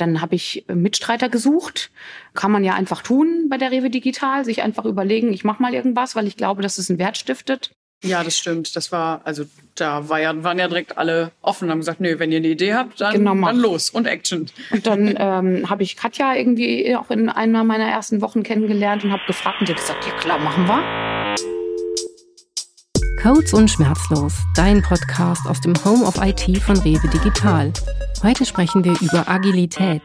Dann habe ich Mitstreiter gesucht. Kann man ja einfach tun bei der Rewe Digital, sich einfach überlegen, ich mache mal irgendwas, weil ich glaube, dass es einen Wert stiftet. Ja, das stimmt. Das war, also da war ja, waren ja direkt alle offen und haben gesagt, nö, wenn ihr eine Idee habt, dann, genau, dann los und Action. Und dann ähm, habe ich Katja irgendwie auch in einer meiner ersten Wochen kennengelernt und habe gefragt und die hat gesagt, ja klar, machen wir. Codes und Schmerzlos, dein Podcast aus dem Home of IT von Rewe Digital. Heute sprechen wir über Agilität.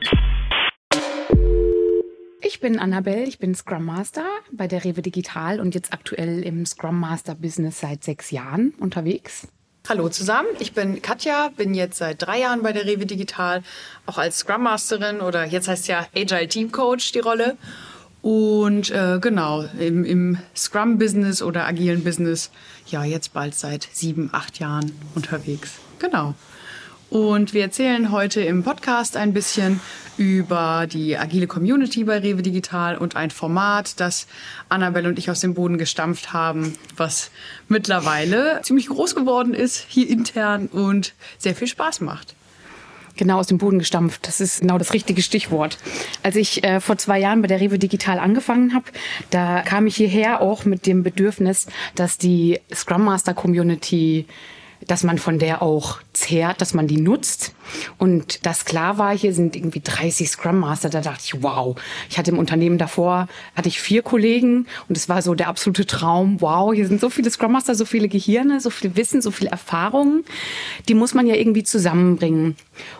Ich bin Annabelle, ich bin Scrum Master bei der Rewe Digital und jetzt aktuell im Scrum Master Business seit sechs Jahren unterwegs. Hallo zusammen, ich bin Katja, bin jetzt seit drei Jahren bei der Rewe Digital, auch als Scrum Masterin oder jetzt heißt ja Agile Team Coach die Rolle. Und äh, genau, im, im Scrum-Business oder agilen Business, ja, jetzt bald seit sieben, acht Jahren unterwegs. Genau. Und wir erzählen heute im Podcast ein bisschen über die agile Community bei Rewe Digital und ein Format, das Annabelle und ich aus dem Boden gestampft haben, was mittlerweile ziemlich groß geworden ist hier intern und sehr viel Spaß macht genau aus dem Boden gestampft. Das ist genau das richtige Stichwort. Als ich äh, vor zwei Jahren bei der Rewe Digital angefangen habe, da kam ich hierher auch mit dem Bedürfnis, dass die Scrum Master Community dass man von der auch zehrt, dass man die nutzt. Und das klar war, hier sind irgendwie 30 Scrum Master. Da dachte ich, wow. Ich hatte im Unternehmen davor, hatte ich vier Kollegen und es war so der absolute Traum. Wow, hier sind so viele Scrum Master, so viele Gehirne, so viel Wissen, so viel Erfahrung. Die muss man ja irgendwie zusammenbringen.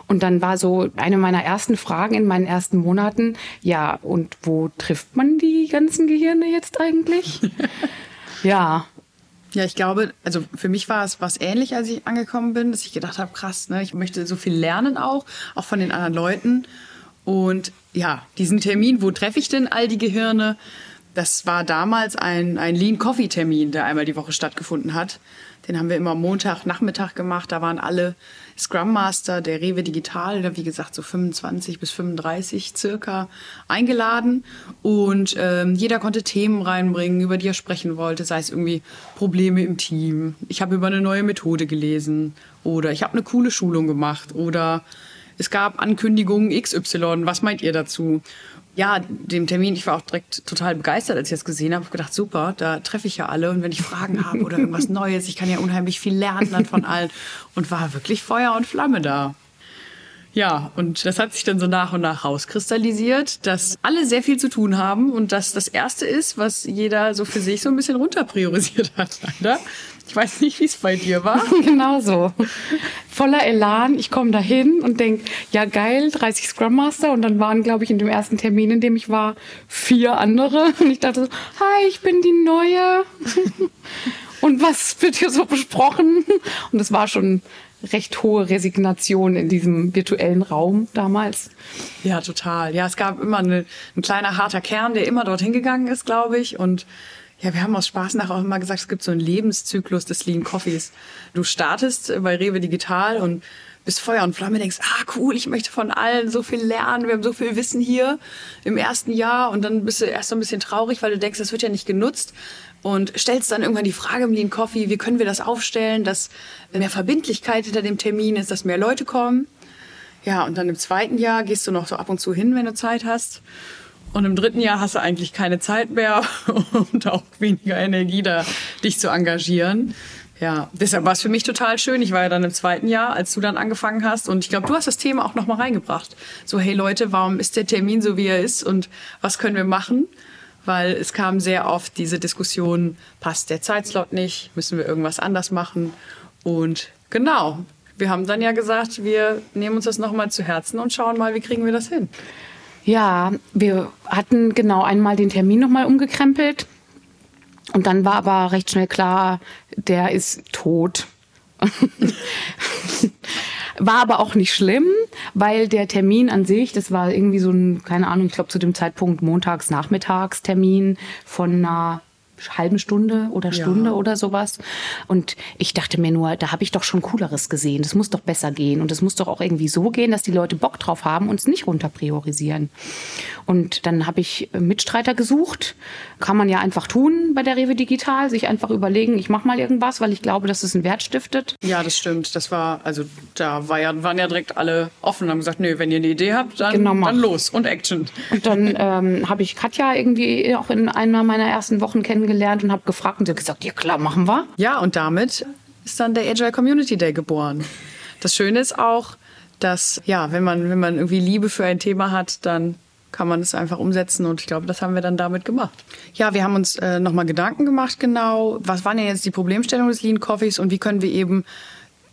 Und dann war so eine meiner ersten Fragen in meinen ersten Monaten, ja, und wo trifft man die ganzen Gehirne jetzt eigentlich? ja, ja, ich glaube, also für mich war es was ähnlich, als ich angekommen bin, dass ich gedacht habe, krass, ne, ich möchte so viel lernen auch, auch von den anderen Leuten. Und ja, diesen Termin, wo treffe ich denn all die Gehirne? Das war damals ein, ein Lean Coffee Termin, der einmal die Woche stattgefunden hat. Den haben wir immer Montagnachmittag gemacht. Da waren alle Scrum Master der Rewe Digital, wie gesagt so 25 bis 35 circa, eingeladen. Und ähm, jeder konnte Themen reinbringen, über die er sprechen wollte, sei es irgendwie Probleme im Team. Ich habe über eine neue Methode gelesen oder ich habe eine coole Schulung gemacht oder es gab Ankündigungen XY. Was meint ihr dazu? Ja, dem Termin, ich war auch direkt total begeistert, als ich das gesehen habe. Ich gedacht, super, da treffe ich ja alle. Und wenn ich Fragen habe oder irgendwas Neues, ich kann ja unheimlich viel lernen dann von allen. Und war wirklich Feuer und Flamme da. Ja, und das hat sich dann so nach und nach rauskristallisiert, dass alle sehr viel zu tun haben und dass das Erste ist, was jeder so für sich so ein bisschen runterpriorisiert hat, leider. Ich weiß nicht, wie es bei dir war. genau so. Voller Elan. Ich komme da hin und denke, ja geil, 30 Scrum Master. Und dann waren, glaube ich, in dem ersten Termin, in dem ich war, vier andere. Und ich dachte so, hi, ich bin die Neue. und was wird hier so besprochen? Und es war schon recht hohe Resignation in diesem virtuellen Raum damals. Ja, total. Ja, es gab immer eine, ein kleiner harter Kern, der immer dorthin gegangen ist, glaube ich. Und ja, wir haben aus Spaß nach auch immer gesagt, es gibt so einen Lebenszyklus des Lean Coffees. Du startest bei Rewe Digital und bist Feuer und Flamme, denkst, ah cool, ich möchte von allen so viel lernen, wir haben so viel Wissen hier im ersten Jahr und dann bist du erst so ein bisschen traurig, weil du denkst, das wird ja nicht genutzt und stellst dann irgendwann die Frage im Lean Coffee, wie können wir das aufstellen, dass mehr Verbindlichkeit hinter dem Termin ist, dass mehr Leute kommen. Ja, und dann im zweiten Jahr gehst du noch so ab und zu hin, wenn du Zeit hast. Und im dritten Jahr hast du eigentlich keine Zeit mehr und auch weniger Energie, da dich zu engagieren. Ja, deshalb war es für mich total schön. Ich war ja dann im zweiten Jahr, als du dann angefangen hast. Und ich glaube, du hast das Thema auch nochmal reingebracht. So, hey Leute, warum ist der Termin so, wie er ist und was können wir machen? Weil es kam sehr oft diese Diskussion, passt der Zeitslot nicht, müssen wir irgendwas anders machen. Und genau, wir haben dann ja gesagt, wir nehmen uns das nochmal zu Herzen und schauen mal, wie kriegen wir das hin. Ja, wir hatten genau einmal den Termin nochmal umgekrempelt. Und dann war aber recht schnell klar, der ist tot. War aber auch nicht schlimm, weil der Termin an sich, das war irgendwie so ein, keine Ahnung, ich glaube zu dem Zeitpunkt montags, nachmittags Termin von einer halben Stunde oder Stunde Ja. oder sowas. Und ich dachte mir nur, da habe ich doch schon Cooleres gesehen. Das muss doch besser gehen. Und es muss doch auch irgendwie so gehen, dass die Leute Bock drauf haben und es nicht runterpriorisieren. Und dann habe ich Mitstreiter gesucht. Kann man ja einfach tun bei der Rewe Digital, sich einfach überlegen, ich mache mal irgendwas, weil ich glaube, dass es einen Wert stiftet. Ja, das stimmt. Das war, also da war ja, waren ja direkt alle offen und haben gesagt, nö, wenn ihr eine Idee habt, dann, Genau, dann los und Action. Und dann ähm, habe ich Katja irgendwie auch in einer meiner ersten Wochen kennengelernt und habe gefragt und gesagt, ja klar, machen wir. Ja, und damit ist dann der Agile Community Day geboren. Das Schöne ist auch, dass, ja, wenn man, wenn man irgendwie Liebe für ein Thema hat, dann kann man es einfach umsetzen und ich glaube, das haben wir dann damit gemacht. Ja, wir haben uns äh, nochmal Gedanken gemacht, genau, was waren denn jetzt die Problemstellungen des Lean Coffees und wie können wir eben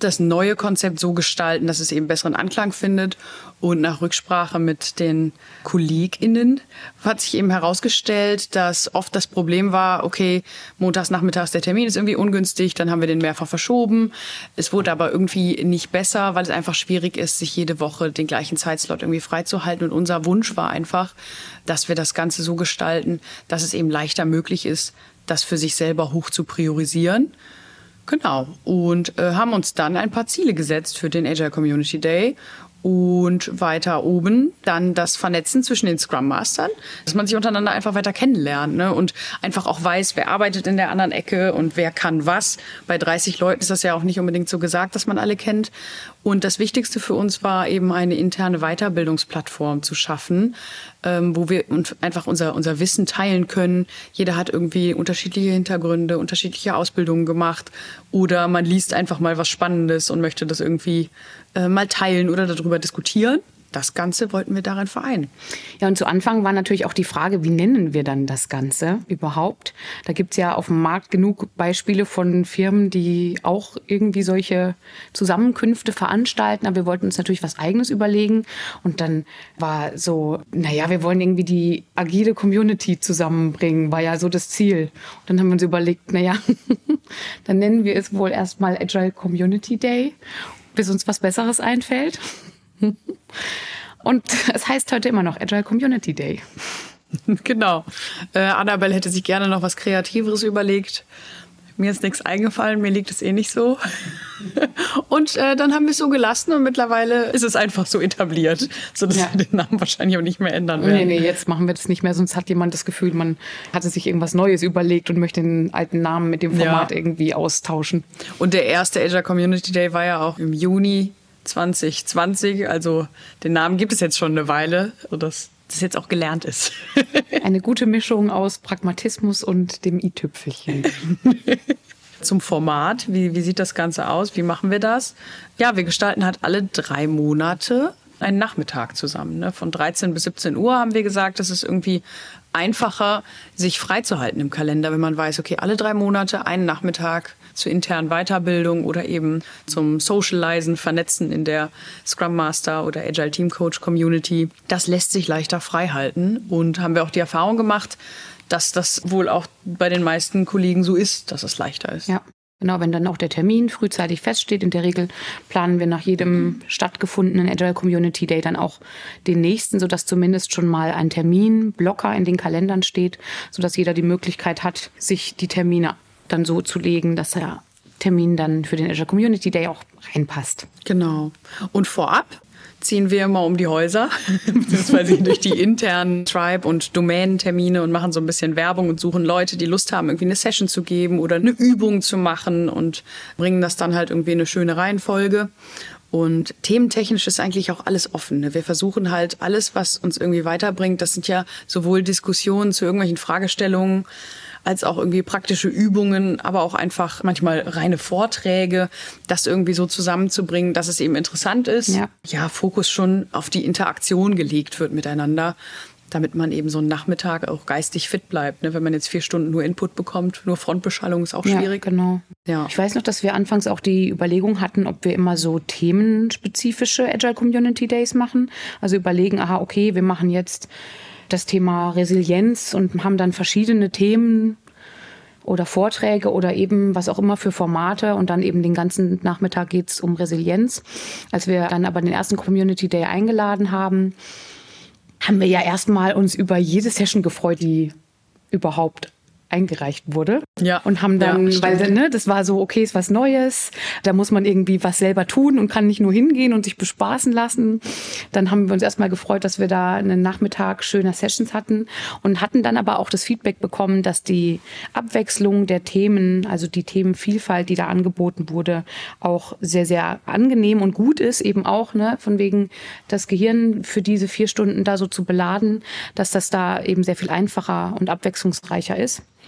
das neue Konzept so gestalten, dass es eben besseren Anklang findet. Und nach Rücksprache mit den KollegInnen hat sich eben herausgestellt, dass oft das Problem war, okay, montags nachmittags der Termin ist irgendwie ungünstig, dann haben wir den mehrfach verschoben. Es wurde aber irgendwie nicht besser, weil es einfach schwierig ist, sich jede Woche den gleichen Zeitslot irgendwie freizuhalten. Und unser Wunsch war einfach, dass wir das Ganze so gestalten, dass es eben leichter möglich ist, das für sich selber hoch zu priorisieren. Genau. Und äh, haben uns dann ein paar Ziele gesetzt für den Agile Community Day. Und weiter oben dann das Vernetzen zwischen den Scrum Mastern, dass man sich untereinander einfach weiter kennenlernt ne? und einfach auch weiß, wer arbeitet in der anderen Ecke und wer kann was. Bei 30 Leuten ist das ja auch nicht unbedingt so gesagt, dass man alle kennt. Und das Wichtigste für uns war eben eine interne Weiterbildungsplattform zu schaffen, ähm, wo wir einfach unser, unser Wissen teilen können. Jeder hat irgendwie unterschiedliche Hintergründe, unterschiedliche Ausbildungen gemacht oder man liest einfach mal was Spannendes und möchte das irgendwie äh, mal teilen oder darüber diskutieren. Das Ganze wollten wir darin vereinen. Ja, und zu Anfang war natürlich auch die Frage, wie nennen wir dann das Ganze überhaupt? Da gibt's ja auf dem Markt genug Beispiele von Firmen, die auch irgendwie solche Zusammenkünfte veranstalten. Aber wir wollten uns natürlich was Eigenes überlegen. Und dann war so, naja, wir wollen irgendwie die agile Community zusammenbringen, war ja so das Ziel. Und dann haben wir uns überlegt, naja, dann nennen wir es wohl erstmal Agile Community Day, bis uns was Besseres einfällt. Und es heißt heute immer noch Agile Community Day. genau. Äh, Annabelle hätte sich gerne noch was Kreativeres überlegt. Mir ist nichts eingefallen, mir liegt es eh nicht so. und äh, dann haben wir es so gelassen und mittlerweile ist es einfach so etabliert, sodass Ja. wir den Namen wahrscheinlich auch nicht mehr ändern werden. Nee, nee, jetzt machen wir das nicht mehr, sonst hat jemand das Gefühl, man hatte sich irgendwas Neues überlegt und möchte den alten Namen mit dem Format Ja. irgendwie austauschen. Und der erste Agile Community Day war ja auch im Juni 2020. Also den Namen gibt es jetzt schon eine Weile, sodass das jetzt auch gelernt ist. Eine gute Mischung aus Pragmatismus und dem i-Tüpfelchen. Zum Format, wie, wie sieht das Ganze aus? Wie machen wir das? Ja, wir gestalten halt alle drei Monate einen Nachmittag zusammen. Ne? Von 13 bis 17 Uhr haben wir gesagt, das ist irgendwie einfacher, sich freizuhalten im Kalender, wenn man weiß, okay, alle drei Monate einen Nachmittag zur internen Weiterbildung oder eben zum Socializen, Vernetzen in der Scrum Master oder Agile Team Coach Community. Das lässt sich leichter freihalten und haben wir auch die Erfahrung gemacht, dass das wohl auch bei den meisten Kollegen so ist, dass es leichter ist. Ja. Genau, wenn dann auch der Termin frühzeitig feststeht. In der Regel planen wir nach jedem stattgefundenen Agile Community Day dann auch den nächsten, sodass zumindest schon mal ein Terminblocker in den Kalendern steht, sodass jeder die Möglichkeit hat, sich die Termine dann so zu legen, dass der Termin dann für den Azure Community Day auch reinpasst. Genau. Und vorab ziehen wir immer um die Häuser, beziehungsweise durch die internen Tribe- und Domänentermine und machen so ein bisschen Werbung und suchen Leute, die Lust haben, irgendwie eine Session zu geben oder eine Übung zu machen und bringen das dann halt irgendwie in eine schöne Reihenfolge. Und thementechnisch ist eigentlich auch alles offen. ne? Wir versuchen halt alles, was uns irgendwie weiterbringt. Das sind ja sowohl Diskussionen zu irgendwelchen Fragestellungen, als auch irgendwie praktische Übungen, aber auch einfach manchmal reine Vorträge, das irgendwie so zusammenzubringen, dass es eben interessant ist. Ja. ja, Fokus schon auf die Interaktion gelegt wird miteinander, damit man eben so einen Nachmittag auch geistig fit bleibt. Ne? Wenn man jetzt vier Stunden nur Input bekommt, nur Frontbeschallung ist auch schwierig. Ja, genau. Ja. Ich weiß noch, dass wir anfangs auch die Überlegung hatten, ob wir immer so themenspezifische Agile Community Days machen. Also überlegen, aha, okay, wir machen jetzt das Thema Resilienz und haben dann verschiedene Themen oder Vorträge oder eben was auch immer für Formate und dann eben den ganzen Nachmittag geht's um Resilienz. Als wir dann aber den ersten Community Day eingeladen haben, haben wir ja erstmal uns über jede Session gefreut, die überhaupt eingereicht wurde. Ja. Und haben dann, Ja, weil ne, das war so, okay, ist was Neues, da muss man irgendwie was selber tun und kann nicht nur hingehen und sich bespaßen lassen. Dann haben wir uns erstmal gefreut, dass wir da einen Nachmittag schöner Sessions hatten und hatten dann aber auch das Feedback bekommen, dass die Abwechslung der Themen, also die Themenvielfalt, die da angeboten wurde, auch sehr, sehr angenehm und gut ist, eben auch, ne, von wegen das Gehirn für diese vier Stunden da so zu beladen, dass das da eben sehr viel einfacher und abwechslungsreicher ist.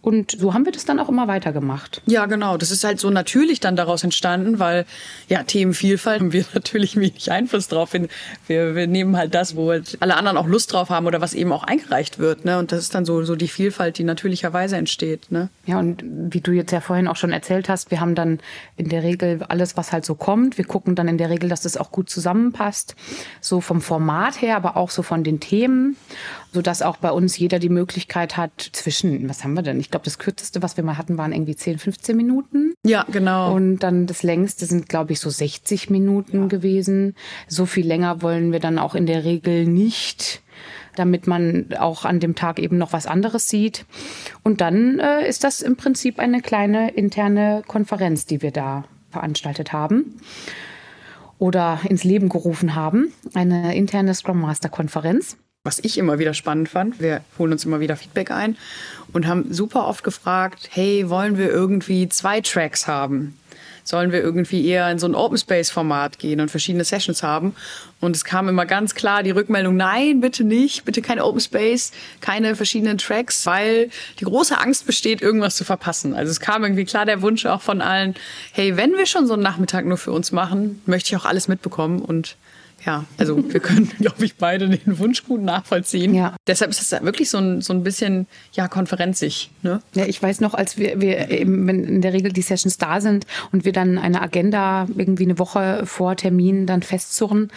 Und so haben wir das dann auch immer weitergemacht. Ja, genau. Das ist halt so natürlich dann daraus entstanden, weil ja Themenvielfalt haben wir natürlich wenig Einfluss drauf. Wir, wir nehmen halt das, wo halt alle anderen auch Lust drauf haben oder was eben auch eingereicht wird. Ne? Und das ist dann so, so die Vielfalt, die natürlicherweise entsteht. Ne? Ja, und wie du jetzt ja vorhin auch schon erzählt hast, wir haben dann in der Regel alles, was halt so kommt. Wir gucken dann in der Regel, dass das auch gut zusammenpasst. So vom Format her, aber auch so von den Themen, sodass auch bei uns jeder die Möglichkeit hat, zwischen, was haben wir denn? Ich glaube, das kürzeste, was wir mal hatten, waren irgendwie 10, 15 Minuten. Ja, genau. Und dann das längste sind, glaube ich, so 60 Minuten gewesen. So viel länger wollen wir dann auch in der Regel nicht damit man auch an dem Tag eben noch was anderes sieht. Und dann äh, ist das im Prinzip eine kleine interne Konferenz, die wir da veranstaltet haben oder ins Leben gerufen haben. Eine interne Scrum Master Konferenz. Was ich immer wieder spannend fand, wir holen uns immer wieder Feedback ein und haben super oft gefragt, hey, wollen wir irgendwie zwei Tracks haben? Sollen wir irgendwie eher in so ein Open Space Format gehen und verschiedene Sessions haben? Und es kam immer ganz klar die Rückmeldung, nein, bitte nicht, bitte kein Open Space, keine verschiedenen Tracks, weil die große Angst besteht, irgendwas zu verpassen. Also es kam irgendwie klar der Wunsch auch von allen, hey, wenn wir schon so einen Nachmittag nur für uns machen, möchte ich auch alles mitbekommen und ja, also wir können, glaube ich, beide den Wunsch gut nachvollziehen. Ja. Deshalb ist es wirklich so ein, so ein bisschen, ja, konferenzig. Ne? Ja, ich weiß noch, als wir, wir eben, wenn in der Regel die Sessions da sind und wir dann eine Agenda irgendwie eine Woche vor Termin dann festzurren,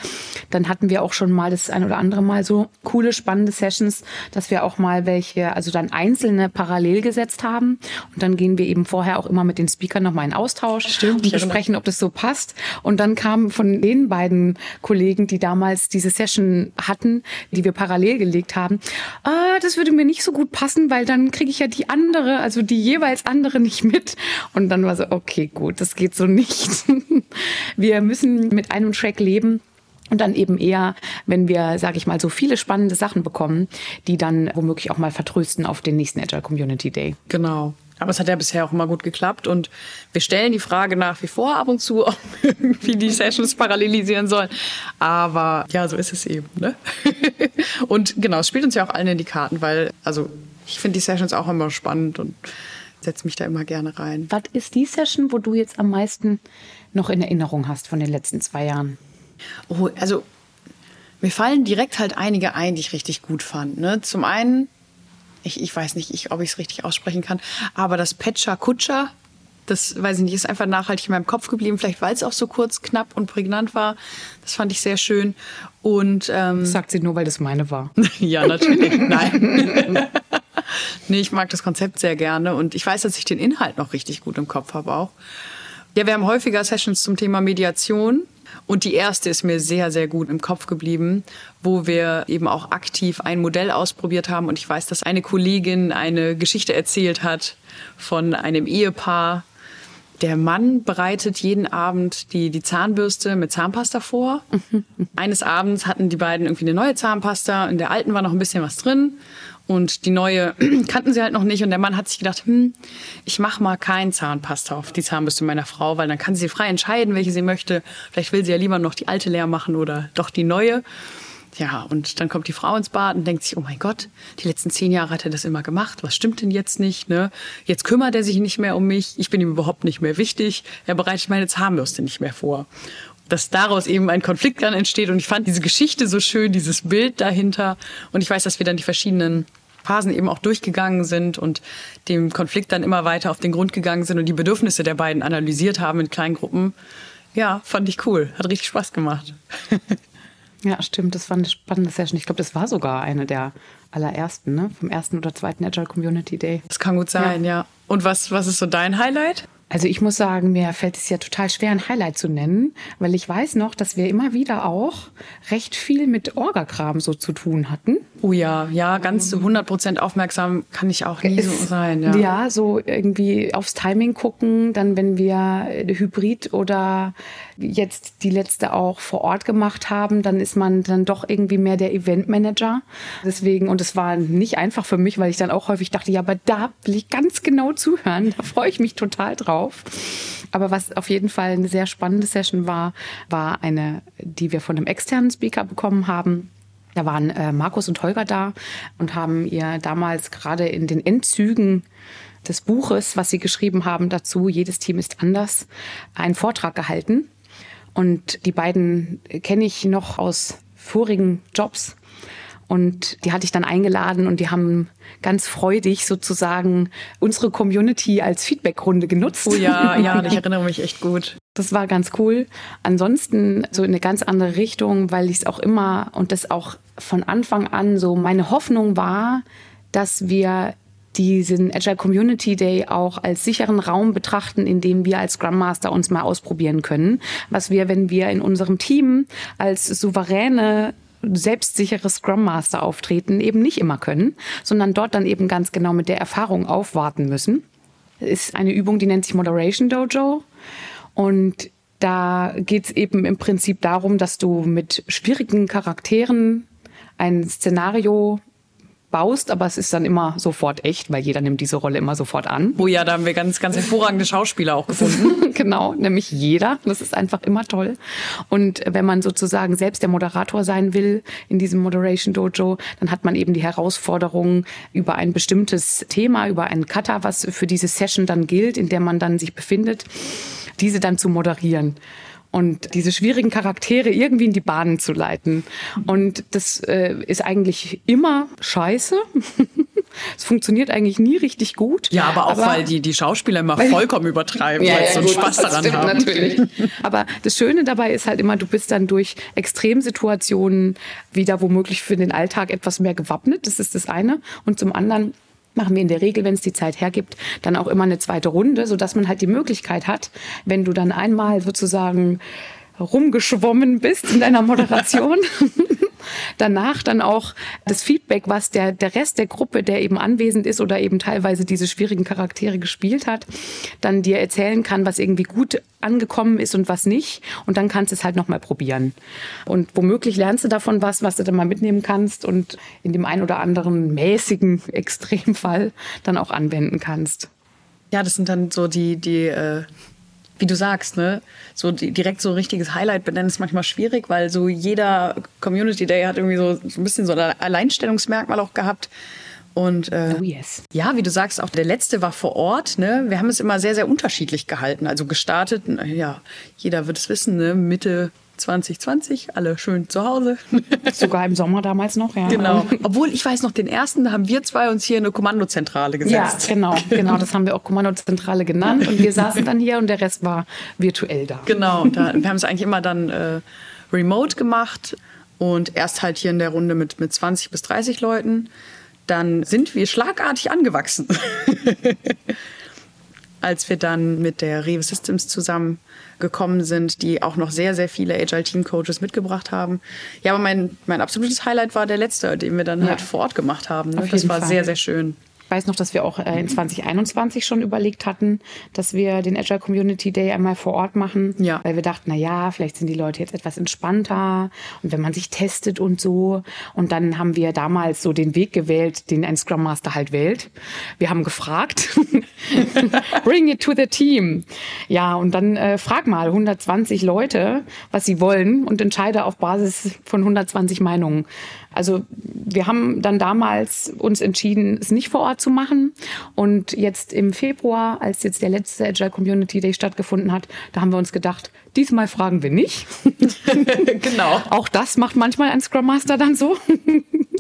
dann hatten wir auch schon mal das ein oder andere Mal so coole, spannende Sessions, dass wir auch mal welche, also dann einzelne parallel gesetzt haben. Und dann gehen wir eben vorher auch immer mit den Speakern nochmal in Austausch Stimmt, und besprechen, ob das so passt. Und dann kam von den beiden Kollegen, die damals diese Session hatten, die wir parallel gelegt haben, ah, das würde mir nicht so gut passen, weil dann kriege ich ja die andere, also die jeweils andere nicht mit. Und dann war so, okay, gut, das geht so nicht. Wir müssen mit einem Track leben. Und dann eben eher, wenn wir, sage ich mal, so viele spannende Sachen bekommen, die dann womöglich auch mal vertrösten auf den nächsten Agile Community Day. Genau. Aber es hat ja bisher auch immer gut geklappt und wir stellen die Frage nach wie vor ab und zu, ob wir irgendwie die Sessions parallelisieren sollen. Aber ja, so ist es eben. Ne? Und genau, es spielt uns ja auch allen in die Karten, weil, also ich finde die Sessions auch immer spannend und setze mich da immer gerne rein. Was ist die Session, wo du jetzt am meisten noch in Erinnerung hast von den letzten zwei Jahren? Oh, also mir fallen direkt halt einige ein, die ich richtig gut fand. Ne? Zum einen, ich, ich weiß nicht, ich, ob ich es richtig aussprechen kann, aber das Pecha Kutscha, das weiß ich nicht, ist einfach nachhaltig in meinem Kopf geblieben, vielleicht weil es auch so kurz, knapp und prägnant war. Das fand ich sehr schön. Und ähm, Das sagt sie nur, weil das meine war. ja, natürlich. Nein. nee, ich mag das Konzept sehr gerne und ich weiß, dass ich den Inhalt noch richtig gut im Kopf habe auch. Ja, wir haben häufiger Sessions zum Thema Mediation und die erste ist mir sehr, sehr gut im Kopf geblieben, wo wir eben auch aktiv ein Modell ausprobiert haben und ich weiß, dass eine Kollegin eine Geschichte erzählt hat von einem Ehepaar, der Mann bereitet jeden Abend die, die Zahnbürste mit Zahnpasta vor. Eines Abends hatten die beiden irgendwie eine neue Zahnpasta. In der alten war noch ein bisschen was drin. Und die neue kannten sie halt noch nicht. Und der Mann hat sich gedacht, hm, ich mache mal kein Zahnpasta auf die Zahnbürste meiner Frau, weil dann kann sie frei entscheiden, welche sie möchte. Vielleicht will sie ja lieber noch die alte leer machen oder doch die neue. Ja, und dann kommt die Frau ins Bad und denkt sich, oh mein Gott, die letzten zehn Jahre hat er das immer gemacht. Was stimmt denn jetzt nicht? Ne? Jetzt kümmert er sich nicht mehr um mich. Ich bin ihm überhaupt nicht mehr wichtig. Er bereitet meine Zahnbürste nicht mehr vor. Dass daraus eben ein Konflikt dann entsteht. Und ich fand diese Geschichte so schön, dieses Bild dahinter. Und ich weiß, dass wir dann die verschiedenen Phasen eben auch durchgegangen sind und dem Konflikt dann immer weiter auf den Grund gegangen sind und die Bedürfnisse der beiden analysiert haben in kleinen Gruppen. Ja, fand ich cool. Hat richtig Spaß gemacht. Ja, stimmt. Das war eine spannende Session. Ich glaube, das war sogar eine der allerersten, ne? Vom ersten oder zweiten Agile Community Day. Das kann gut sein, ja. Und was, was ist so dein Highlight? Also ich muss sagen, mir fällt es ja total schwer, ein Highlight zu nennen, weil ich weiß noch, dass wir immer wieder auch recht viel mit Orgakram so zu tun hatten. Oh ja, ja, ganz zu 100 Prozent aufmerksam kann ich auch nie so sein. Ja. ja, so irgendwie aufs Timing gucken. Dann, wenn wir Hybrid oder jetzt die letzte auch vor Ort gemacht haben, dann ist man dann doch irgendwie mehr der Eventmanager. Deswegen, und es war nicht einfach für mich, weil ich dann auch häufig dachte, ja, aber da will ich ganz genau zuhören. Da freue ich mich total drauf. Aber was auf jeden Fall eine sehr spannende Session war, war eine, die wir von einem externen Speaker bekommen haben. Da waren äh, Markus und Holger da und haben ihr damals gerade in den Endzügen des Buches, was sie geschrieben haben dazu, jedes Team ist anders, einen Vortrag gehalten. Und die beiden kenne ich noch aus vorigen Jobs. Und die hatte ich dann eingeladen und die haben ganz freudig sozusagen unsere Community als Feedbackrunde genutzt. Oh ja, ja, ich erinnere mich echt gut. Das war ganz cool. Ansonsten so in eine ganz andere Richtung, weil ich es auch immer und das auch von Anfang an so meine Hoffnung war, dass wir diesen Agile Community Day auch als sicheren Raum betrachten, in dem wir als Scrum Master uns mal ausprobieren können. Was wir, wenn wir in unserem Team als souveräne selbstsichere Scrum Master auftreten, eben nicht immer können, sondern dort dann eben ganz genau mit der Erfahrung aufwarten müssen. Ist eine Übung, die nennt sich Moderation Dojo. Und da geht es eben im Prinzip darum, dass du mit schwierigen Charakteren ein Szenario baust, aber es ist dann immer sofort echt, weil jeder nimmt diese Rolle immer sofort an. Oh ja, da haben wir ganz, ganz hervorragende Schauspieler auch gefunden. genau, nämlich jeder. Das ist einfach immer toll. Und wenn man sozusagen selbst der Moderator sein will in diesem Moderation Dojo, dann hat man eben die Herausforderung über ein bestimmtes Thema, über einen Cutter, was für diese Session dann gilt, in der man dann sich befindet, diese dann zu moderieren und diese schwierigen Charaktere irgendwie in die Bahnen zu leiten. Und das äh, ist eigentlich immer scheiße. Es funktioniert eigentlich nie richtig gut. Ja, aber auch aber, weil die, die Schauspieler immer vollkommen übertreiben, ja, weil sie so einen gut, Spaß daran stimmt, haben. Natürlich. Aber das Schöne dabei ist halt immer, du bist dann durch Extremsituationen wieder womöglich für den Alltag etwas mehr gewappnet. Das ist das eine. Und zum anderen machen wir in der Regel, wenn es die Zeit hergibt, dann auch immer eine zweite Runde, sodass man halt die Möglichkeit hat, wenn du dann einmal sozusagen rumgeschwommen bist in deiner Moderation, danach dann auch das Feedback, was der, der Rest der Gruppe, der eben anwesend ist oder eben teilweise diese schwierigen Charaktere gespielt hat, dann dir erzählen kann, was irgendwie gut angekommen ist und was nicht. Und dann kannst du es halt nochmal probieren. Und womöglich lernst du davon was, was du dann mal mitnehmen kannst und in dem einen oder anderen mäßigen Extremfall dann auch anwenden kannst. Ja, das sind dann so die, die äh, wie du sagst, ne, so direkt so ein richtiges Highlight benennen ist manchmal schwierig, weil so jeder Community Day hat irgendwie so, so ein bisschen so ein Alleinstellungsmerkmal auch gehabt. Und äh, oh yes. ja, wie du sagst, auch der letzte war vor Ort. Ne? Wir haben es immer sehr, sehr unterschiedlich gehalten. Also gestartet, ja, jeder wird es wissen, ne? Mitte 2020, alle schön zu Hause. Sogar im Sommer damals noch, ja. Genau. Obwohl, ich weiß noch, den ersten, da haben wir zwei uns hier in eine Kommandozentrale gesetzt. Ja, genau, genau. Das haben wir auch Kommandozentrale genannt. Und wir saßen dann hier und der Rest war virtuell da. Genau. Da, wir haben es eigentlich immer dann äh, remote gemacht und erst halt hier in der Runde mit, mit 20 bis 30 Leuten. Dann sind wir schlagartig angewachsen. Als wir dann mit der Rewe Systems zusammen gekommen sind, die auch noch sehr, sehr viele Agile Team Coaches mitgebracht haben. Ja, aber mein, mein absolutes Highlight war der letzte, den wir dann ja. halt vor Ort gemacht haben. Ne? Das war Fall. sehr, sehr schön weiß noch, dass wir auch äh, in 2021 schon überlegt hatten, dass wir den Agile Community Day einmal vor Ort machen, ja. weil wir dachten, na ja, vielleicht sind die Leute jetzt etwas entspannter und wenn man sich testet und so. Und dann haben wir damals so den Weg gewählt, den ein Scrum Master halt wählt. Wir haben gefragt, bring it to the team. Ja, und dann äh, frag mal 120 Leute, was sie wollen und entscheide auf Basis von 120 Meinungen. Also wir haben dann damals uns entschieden, es nicht vor Ort zu machen. Und jetzt im Februar, als jetzt der letzte Agile Community Day stattgefunden hat, da haben wir uns gedacht, diesmal fragen wir nicht. genau. Auch das macht manchmal ein Scrum Master dann so.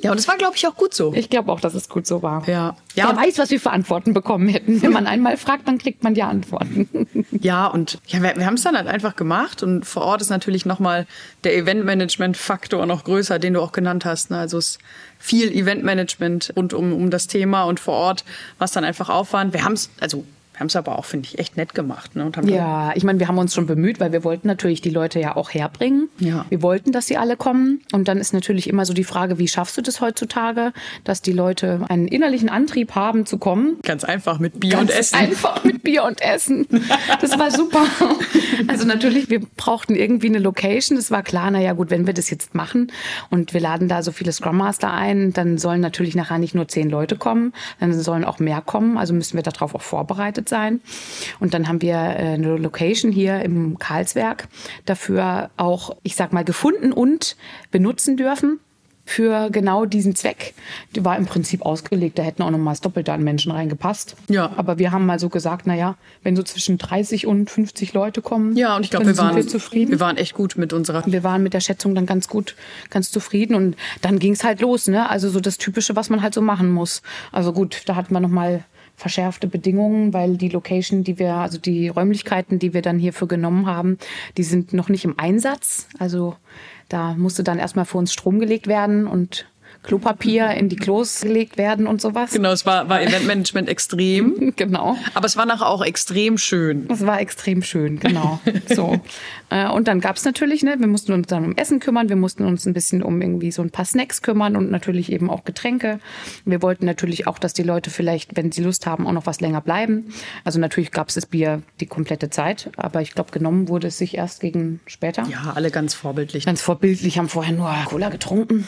ja, und es war, glaube ich, auch gut so. Ich glaube auch, dass es gut so war. Ja. ja. Wer weiß, was wir für Antworten bekommen hätten. Wenn man einmal fragt, dann kriegt man ja Antworten. ja, und ja, wir, wir haben es dann halt einfach gemacht. Und vor Ort ist natürlich nochmal der Eventmanagement-Faktor noch größer, den du auch genannt hast. Ne? Also es viel Eventmanagement rund um, um das Thema und vor Ort, was dann einfach Aufwand. Wir haben es, also haben es aber auch, finde ich, echt nett gemacht. Ne? Und haben Ja, ich meine, wir haben uns schon bemüht, weil wir wollten natürlich die Leute ja auch herbringen. Ja. Wir wollten, dass sie alle kommen. Und dann ist natürlich immer so die Frage, wie schaffst du das heutzutage, dass die Leute einen innerlichen Antrieb haben zu kommen? Ganz einfach mit Bier Ganz und Essen. Einfach mit Bier und Essen. Das war super. Also natürlich, wir brauchten irgendwie eine Location. Es war klar, naja gut, wenn wir das jetzt machen und wir laden da so viele Scrum Master ein, dann sollen natürlich nachher nicht nur zehn Leute kommen, dann sollen auch mehr kommen. Also müssen wir darauf auch vorbereitet sein. Und dann haben wir äh, eine Location hier im Karlswerk dafür auch, ich sag mal, gefunden und benutzen dürfen für genau diesen Zweck. Die war im Prinzip ausgelegt, da hätten auch noch mal das Doppelte an Menschen reingepasst. Ja. Aber wir haben mal so gesagt, na ja, wenn so zwischen 30 und 50 Leute kommen, Ja, und ich glaube, dann wir sind waren, wir zufrieden. wir waren echt gut mit unserer. Wir waren mit der Schätzung dann ganz gut, ganz zufrieden und dann ging es halt los, ne? Also so das Typische, was man halt so machen muss. Also gut, da hatten wir noch mal verschärfte Bedingungen, weil die Location, die wir, also die Räumlichkeiten, die wir dann hierfür genommen haben, die sind noch nicht im Einsatz. Also da musste dann erstmal für uns Strom gelegt werden und Klopapier in die Klos gelegt werden und sowas. Genau, es war, war Eventmanagement extrem. Genau. Aber es war nachher auch extrem schön. Das war extrem schön, genau. So. Äh, Und dann gab's natürlich, ne, wir mussten uns dann um Essen kümmern, wir mussten uns ein bisschen um irgendwie so ein paar Snacks kümmern und natürlich eben auch Getränke. Wir wollten natürlich auch, dass die Leute vielleicht, wenn sie Lust haben, auch noch was länger bleiben. Also natürlich gab's das Bier die komplette Zeit, aber ich glaube, genommen wurde es sich erst gegen später. Ja, alle ganz vorbildlich. Ganz vorbildlich, haben vorher nur Cola getrunken.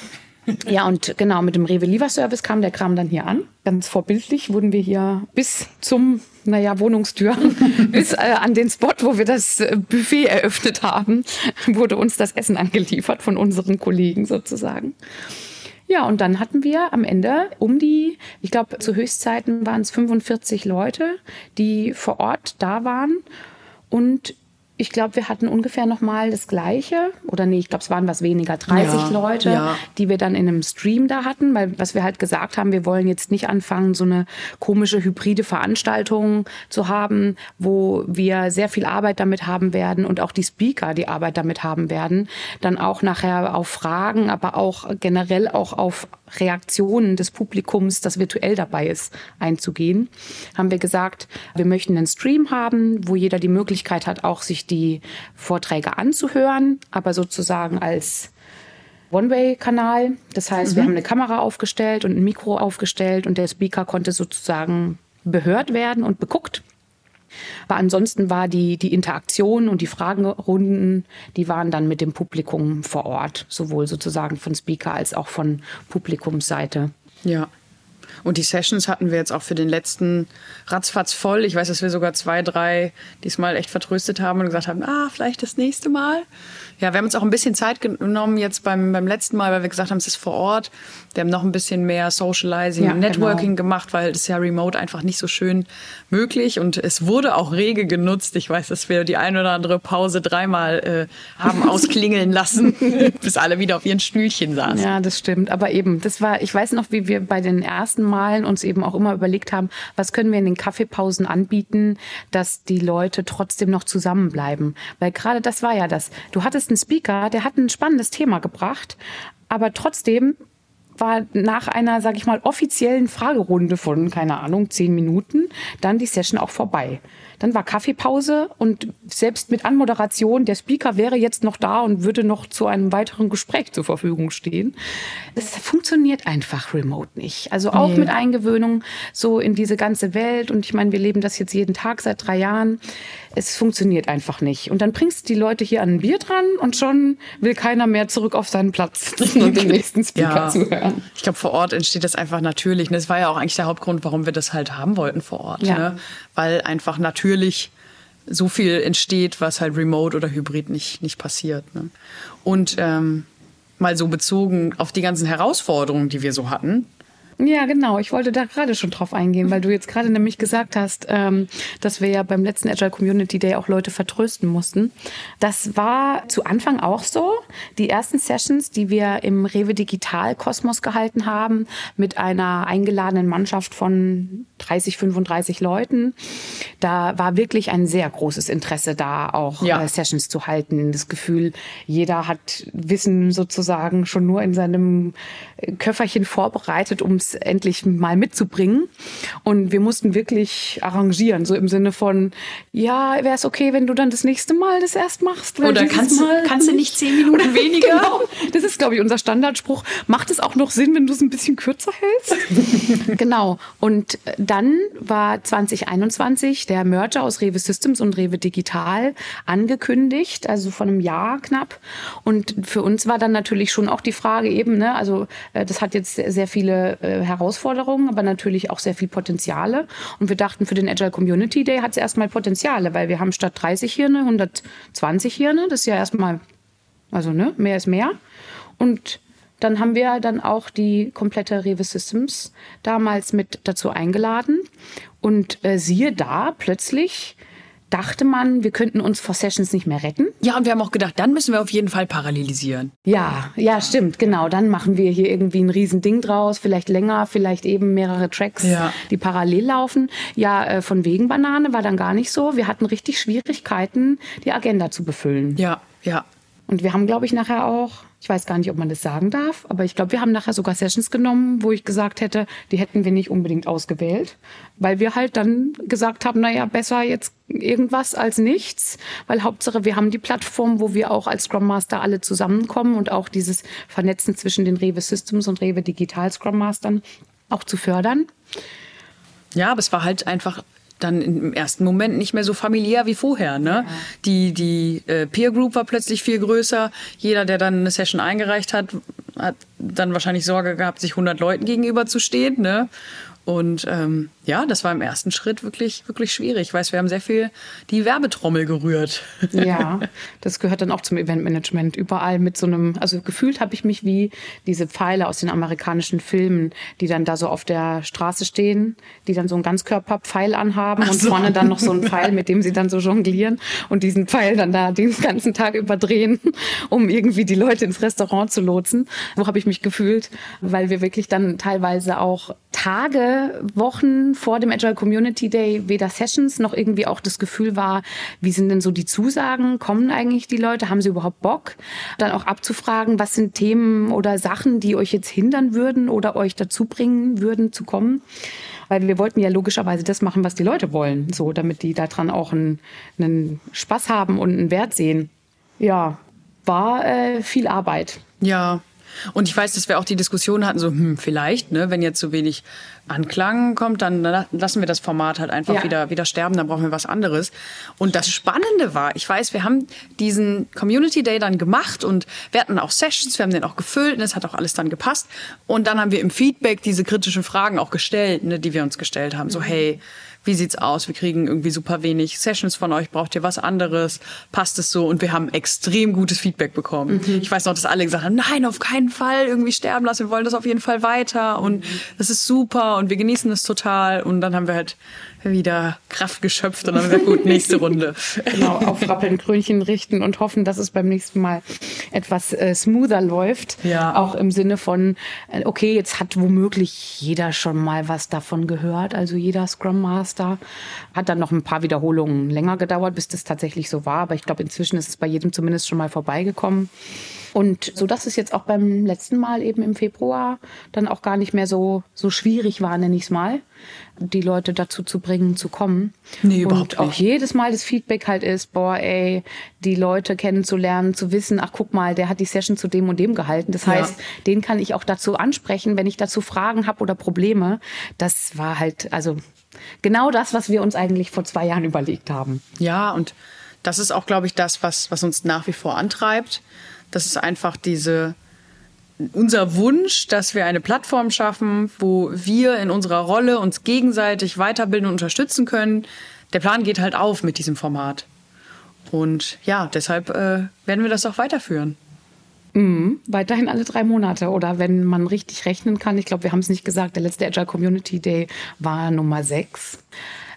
Ja, und genau, mit dem Rewe Lieferservice kam der Kram dann hier an. Ganz vorbildlich wurden wir hier bis zum, naja, Wohnungstür, bis äh, an den Spot, wo wir das äh, Buffet eröffnet haben, wurde uns das Essen angeliefert von unseren Kollegen sozusagen. Ja, und dann hatten wir am Ende um die, ich glaube, zu Höchstzeiten waren es 45 Leute, die vor Ort da waren. Und ich glaube, wir hatten ungefähr noch mal das Gleiche. Oder nee, ich glaube, es waren was weniger, 30 Ja, Leute, ja. die wir dann in einem Stream da hatten. Weil was wir halt gesagt haben, wir wollen jetzt nicht anfangen, so eine komische hybride Veranstaltung zu haben, wo wir sehr viel Arbeit damit haben werden und auch die Speaker die Arbeit damit haben werden. Dann auch nachher auf Fragen, aber auch generell auch auf Reaktionen des Publikums, das virtuell dabei ist, einzugehen, haben wir gesagt, wir möchten einen Stream haben, wo jeder die Möglichkeit hat, auch sich die Vorträge anzuhören, aber sozusagen als One-Way-Kanal. Das heißt, wir haben eine Kamera aufgestellt und ein Mikro aufgestellt und der Speaker konnte sozusagen behört werden und beguckt. Aber ansonsten war die, die Interaktion und die Fragerunden, die waren dann mit dem Publikum vor Ort, sowohl sozusagen von Speaker als auch von Publikumsseite. Ja. Und die Sessions hatten wir jetzt auch für den letzten ratzfatz voll. Ich weiß, dass wir sogar zwei, drei diesmal echt vertröstet haben und gesagt haben, ah, vielleicht das nächste Mal. Ja, wir haben uns auch ein bisschen Zeit genommen jetzt beim, beim letzten Mal, weil wir gesagt haben, es ist vor Ort. Wir haben noch ein bisschen mehr Socializing Ja, und Networking genau. gemacht, weil das ja remote einfach nicht so schön möglich. Und es wurde auch rege genutzt. Ich weiß, dass wir die ein oder andere Pause dreimal äh, haben ausklingeln lassen, bis alle wieder auf ihren Stühlchen saßen. Ja, das stimmt. Aber eben, das war, ich weiß noch, wie wir bei den ersten Malen uns eben auch immer überlegt haben, was können wir in den Kaffeepausen anbieten, dass die Leute trotzdem noch zusammenbleiben. Weil gerade das war ja das. Du hattest einen Speaker, der hat ein spannendes Thema gebracht, aber trotzdem war nach einer, sag ich mal, offiziellen Fragerunde von, keine Ahnung, zehn Minuten, dann die Session auch vorbei. Dann war Kaffeepause und selbst mit Anmoderation, der Speaker wäre jetzt noch da und würde noch zu einem weiteren Gespräch zur Verfügung stehen. Das funktioniert einfach remote nicht. Also auch Nee. mit Eingewöhnung so in diese ganze Welt. Und ich meine, wir leben das jetzt jeden Tag seit drei Jahren. Es funktioniert einfach nicht. Und dann bringst du die Leute hier an ein Bier dran und schon will keiner mehr zurück auf seinen Platz und den nächsten Speaker Ja. zuhören. Ich glaube, vor Ort entsteht das einfach natürlich. Und Das war ja auch eigentlich der Hauptgrund, warum wir das halt haben wollten vor Ort. Ja. Ne? Weil einfach natürlich so viel entsteht, was halt remote oder hybrid nicht, nicht passiert. Ne? Und ähm, mal so bezogen auf die ganzen Herausforderungen, die wir so hatten. Ja, genau. Ich wollte da gerade schon drauf eingehen, weil du jetzt gerade nämlich gesagt hast, ähm, dass wir ja beim letzten Agile Community Day auch Leute vertrösten mussten. Das war zu Anfang auch so. Die ersten Sessions, die wir im Rewe Digital Kosmos gehalten haben, mit einer eingeladenen Mannschaft von 30, 35 Leuten. Da war wirklich ein sehr großes Interesse da, auch Ja. äh, Sessions zu halten. Das Gefühl, jeder hat Wissen sozusagen schon nur in seinem äh, Köfferchen vorbereitet, um es endlich mal mitzubringen. Und wir mussten wirklich arrangieren, so im Sinne von, ja, wäre es okay, wenn du dann das nächste Mal das erst machst? Oder kannst, du- Mal kannst du nicht zehn Minuten weniger? Genau. Das ist, glaube ich, unser Standardspruch. Macht es auch noch Sinn, wenn du es ein bisschen kürzer hältst? genau. Und dann war 2021 der Merger aus Rewe Systems und Rewe Digital angekündigt, also von einem Jahr knapp. Und für uns war dann natürlich schon auch die Frage eben, ne, also äh, das hat jetzt sehr, viele äh, Herausforderungen, aber natürlich auch sehr viel Potenziale. Und wir dachten, für den Agile Community Day hat es erstmal Potenziale, weil wir haben statt 30 Hirne 120 Hirne. Das ist ja erstmal also ne, mehr ist mehr. Und dann haben wir dann auch die komplette Rewe Systems damals mit dazu eingeladen. Und äh, siehe da, plötzlich dachte man, wir könnten uns vor Sessions nicht mehr retten. Ja, und wir haben auch gedacht, dann müssen wir auf jeden Fall parallelisieren. Ja, ja, stimmt, genau. Dann machen wir hier irgendwie ein Riesending draus, vielleicht länger, vielleicht eben mehrere Tracks, Ja. die parallel laufen. Ja, äh, von wegen Banane war dann gar nicht so. Wir hatten richtig Schwierigkeiten, die Agenda zu befüllen. Ja, ja. Und wir haben, glaube ich, nachher auch, ich weiß gar nicht, ob man das sagen darf, aber ich glaube, wir haben nachher sogar Sessions genommen, wo ich gesagt hätte, die hätten wir nicht unbedingt ausgewählt, weil wir halt dann gesagt haben, naja, besser jetzt irgendwas als nichts, weil Hauptsache wir haben die Plattform, wo wir auch als Scrum Master alle zusammenkommen und auch dieses Vernetzen zwischen den Rewe Systems und Rewe Digital Scrum Mastern auch zu fördern. Ja, aber es war halt einfach dann im ersten Moment nicht mehr so familiär wie vorher. Ne? Die, die äh, Peer Group war plötzlich viel größer. Jeder, der dann eine Session eingereicht hat, hat dann wahrscheinlich Sorge gehabt, sich 100 Leuten gegenüberzustehen. Ne? Und ähm, ja, das war im ersten Schritt wirklich, wirklich schwierig. Ich weiß, wir haben sehr viel die Werbetrommel gerührt. Ja, das gehört dann auch zum Eventmanagement. Überall mit so einem, also gefühlt habe ich mich wie diese Pfeile aus den amerikanischen Filmen, die dann da so auf der Straße stehen, die dann so einen Ganzkörperpfeil anhaben und so. vorne dann noch so einen Pfeil, mit dem sie dann so jonglieren und diesen Pfeil dann da den ganzen Tag überdrehen, um irgendwie die Leute ins Restaurant zu lotsen. So habe ich mich gefühlt, weil wir wirklich dann teilweise auch Tage, Wochen vor dem Agile Community Day weder Sessions noch irgendwie auch das Gefühl war, wie sind denn so die Zusagen? Kommen eigentlich die Leute? Haben sie überhaupt Bock? Dann auch abzufragen, was sind Themen oder Sachen, die euch jetzt hindern würden oder euch dazu bringen würden zu kommen? Weil wir wollten ja logischerweise das machen, was die Leute wollen, so damit die daran auch einen, einen Spaß haben und einen Wert sehen. Ja, war äh, viel Arbeit. Ja. Und ich weiß, dass wir auch die Diskussion hatten, so, hm, vielleicht, ne, wenn jetzt so wenig Anklang kommt, dann la- lassen wir das Format halt einfach Ja. wieder, wieder sterben, dann brauchen wir was anderes. Und das Spannende war, ich weiß, wir haben diesen Community Day dann gemacht und wir hatten auch Sessions, wir haben den auch gefüllt und es hat auch alles dann gepasst. Und dann haben wir im Feedback diese kritischen Fragen auch gestellt, ne, die wir uns gestellt haben. So, hey, wie sieht's aus? Wir kriegen irgendwie super wenig Sessions von euch. Braucht ihr was anderes? Passt es so? Und wir haben extrem gutes Feedback bekommen. Ich weiß noch, dass alle gesagt haben, nein, auf keinen Fall irgendwie sterben lassen. Wir wollen das auf jeden Fall weiter. Und das ist super. Und wir genießen es total. Und dann haben wir halt wieder Kraft geschöpft und dann gesagt, gut, nächste Runde. Genau, aufrappeln, Krönchen richten und hoffen, dass es beim nächsten Mal etwas äh, smoother läuft. Ja. Auch im Sinne von, äh, okay, jetzt hat womöglich jeder schon mal was davon gehört. Also jeder Scrum Master hat dann noch ein paar Wiederholungen länger gedauert, bis das tatsächlich so war. Aber ich glaube, inzwischen ist es bei jedem zumindest schon mal vorbeigekommen. Und so dass es jetzt auch beim letzten Mal eben im Februar dann auch gar nicht mehr so, so schwierig war, nenne ich es mal, die Leute dazu zu bringen, zu kommen. Nee, überhaupt Und auch nicht. jedes Mal das Feedback halt ist, boah, ey, die Leute kennenzulernen, zu wissen, ach guck mal, der hat die Session zu dem und dem gehalten. Das Ja. heißt, den kann ich auch dazu ansprechen, wenn ich dazu Fragen habe oder Probleme. Das war halt, also genau das, was wir uns eigentlich vor zwei Jahren überlegt haben. Ja, und das ist auch, glaube ich, das, was, was uns nach wie vor antreibt. Das ist einfach diese, unser Wunsch, dass wir eine Plattform schaffen, wo wir in unserer Rolle uns gegenseitig weiterbilden und unterstützen können. Der Plan geht halt auf mit diesem Format. Und ja, deshalb äh, werden wir das auch weiterführen. Weiterhin alle drei Monate oder wenn man richtig rechnen kann. Ich glaube, wir haben es nicht gesagt, der letzte Agile Community Day war Nummer sechs.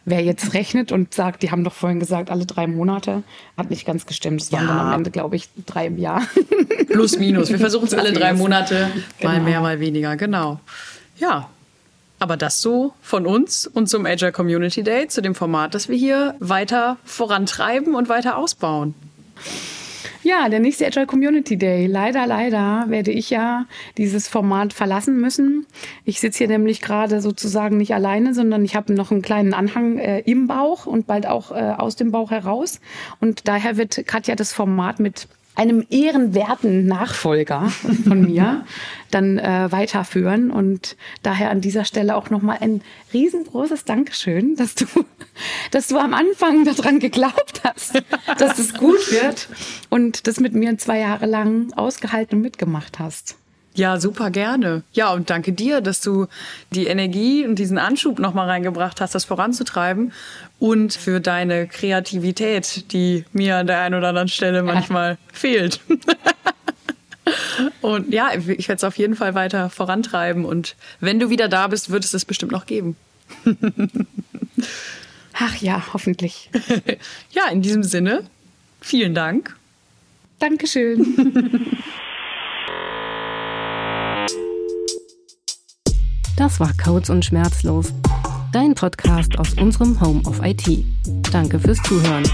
Wer jetzt rechnet und sagt, die haben doch vorhin gesagt, alle drei Monate, hat nicht ganz gestimmt. Es waren Ja. dann am Ende, glaube ich, drei im Jahr. Plus, minus. Wir versuchen es alle drei. Monate. Mal Genau. mehr, mal weniger. Genau. Ja. Aber das so von uns und zum Agile Community Day, zu dem Format, das wir hier weiter vorantreiben und weiter ausbauen. Ja, der nächste Agile Community Day. Leider, leider werde ich ja dieses Format verlassen müssen. Ich sitze hier nämlich gerade sozusagen nicht alleine, sondern ich habe noch einen kleinen Anhang äh, im Bauch und bald auch äh, aus dem Bauch heraus. Und daher wird Katja das Format mit einem ehrenwerten Nachfolger von mir dann äh, weiterführen. Und daher an dieser Stelle auch nochmal ein riesengroßes Dankeschön, dass du, dass du am Anfang daran geglaubt hast, dass es gut wird und das mit mir zwei Jahre lang ausgehalten und mitgemacht hast. Ja, super gerne. Ja, und danke dir, dass du die Energie und diesen Anschub nochmal reingebracht hast, das voranzutreiben und für deine Kreativität, die mir an der einen oder anderen Stelle manchmal ja. fehlt. und ja, ich werde es auf jeden Fall weiter vorantreiben und wenn du wieder da bist, wird es es bestimmt noch geben. Ach ja, hoffentlich. ja, in diesem Sinne, vielen Dank. Dankeschön. Das war Codes und Schmerzlos, dein Podcast aus unserem Home of IT. Danke fürs Zuhören.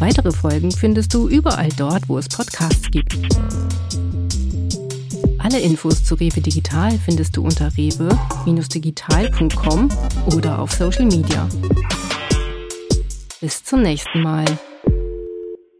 Weitere Folgen findest du überall dort, wo es Podcasts gibt. Alle Infos zu Rewe Digital findest du unter rewe-digital.com oder auf Social Media. Bis zum nächsten Mal.